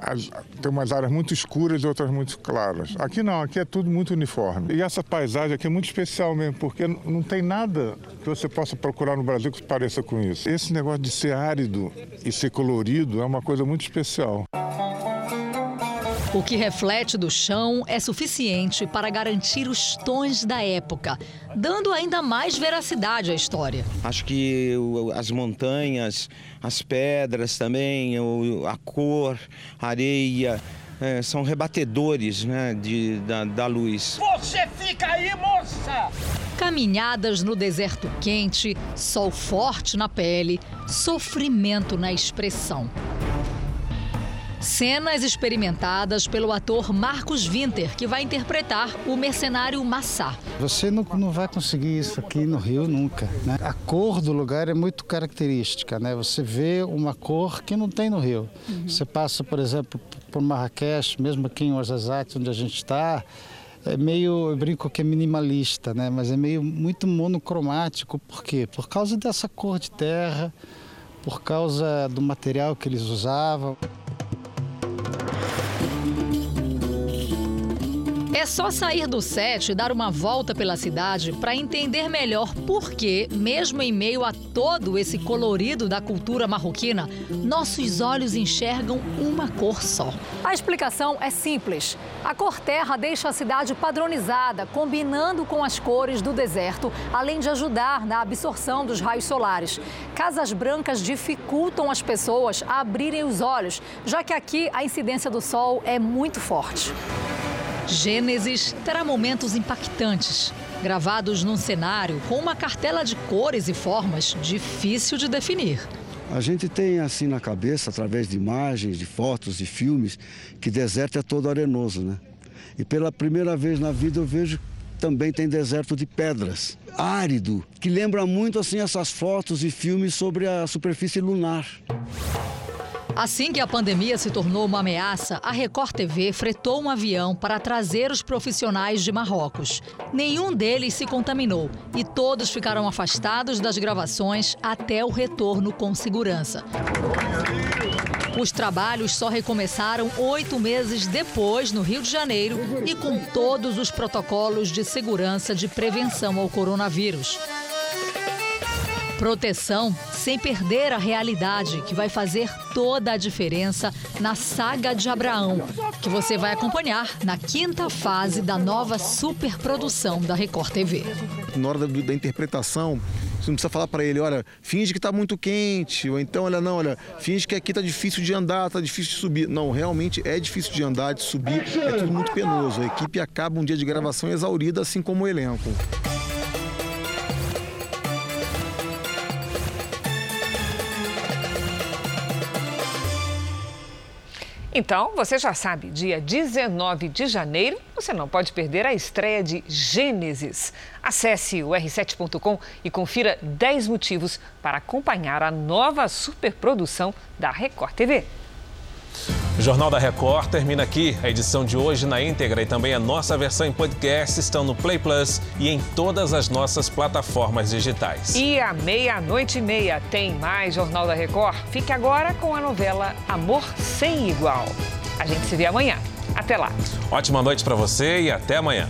Speaker 69: as, tem umas áreas muito escuras e outras muito claras. Aqui não, aqui é tudo muito uniforme. E essa paisagem aqui é muito especial mesmo, porque não tem nada que você possa procurar no Brasil que pareça com isso. Esse negócio de ser árido e ser colorido é uma coisa muito especial.
Speaker 64: O que reflete do chão é suficiente para garantir os tons da época, dando ainda mais veracidade à história.
Speaker 65: Acho que as montanhas, as pedras também, a cor, a areia, é, são rebatedores né, de, da, da luz.
Speaker 67: Você fica aí, moça!
Speaker 64: Caminhadas no deserto quente, sol forte na pele, sofrimento na expressão. Cenas experimentadas pelo ator Marcos Winter, que vai interpretar o mercenário Massá.
Speaker 70: Você não, não vai conseguir isso aqui no Rio nunca. Né? A cor do lugar é muito característica. Né? Você vê uma cor que não tem no Rio. Uhum. Você passa, por exemplo, por Marrakech, mesmo aqui em Ouarzazate, onde a gente está, é meio, eu brinco que é minimalista, né? mas é meio muito monocromático. Por quê? Por causa dessa cor de terra, por causa do material que eles usavam.
Speaker 64: É só sair do set e dar uma volta pela cidade para entender melhor por que, mesmo em meio a todo esse colorido da cultura marroquina, nossos olhos enxergam uma cor só. A explicação é simples. A cor terra deixa a cidade padronizada, combinando com as cores do deserto, além de ajudar na absorção dos raios solares. Casas brancas dificultam as pessoas a abrirem os olhos, já que aqui a incidência do sol é muito forte. Gênesis terá momentos impactantes, gravados num cenário com uma cartela de cores e formas difícil de definir.
Speaker 66: A gente tem assim na cabeça, através de imagens, de fotos, de filmes, que deserto é todo arenoso, né? E pela primeira vez na vida eu vejo também tem deserto de pedras, árido, que lembra muito assim essas fotos e filmes sobre a superfície lunar.
Speaker 64: Assim que a pandemia se tornou uma ameaça, a Record TV fretou um avião para trazer os profissionais de Marrocos. Nenhum deles se contaminou e todos ficaram afastados das gravações até o retorno com segurança. Os trabalhos só recomeçaram oito meses depois, no Rio de Janeiro, e com todos os protocolos de segurança de prevenção ao coronavírus. Proteção sem perder a realidade, que vai fazer toda a diferença na saga de Abraão, que você vai acompanhar na quinta fase da nova superprodução da Record TV.
Speaker 16: Na hora da, da interpretação, você não precisa falar para ele, olha, finge que está muito quente, ou então, olha, não, olha, finge que aqui está difícil de andar, está difícil de subir. Não, realmente é difícil de andar, de subir, é tudo muito penoso. A equipe acaba um dia de gravação exaurida, assim como o elenco.
Speaker 2: Então, você já sabe, dia 19 de janeiro, você não pode perder a estreia de Gênesis. Acesse o r7.com e confira 10 motivos para acompanhar a nova superprodução da Record TV.
Speaker 3: O Jornal da Record termina aqui. A edição de hoje na íntegra e também a nossa versão em podcast estão no Play Plus e em todas as nossas plataformas digitais.
Speaker 2: E à meia-noite e meia tem mais Jornal da Record. Fique agora com a novela Amor Sem Igual. A gente se vê amanhã. Até lá.
Speaker 3: Ótima noite para você e até amanhã.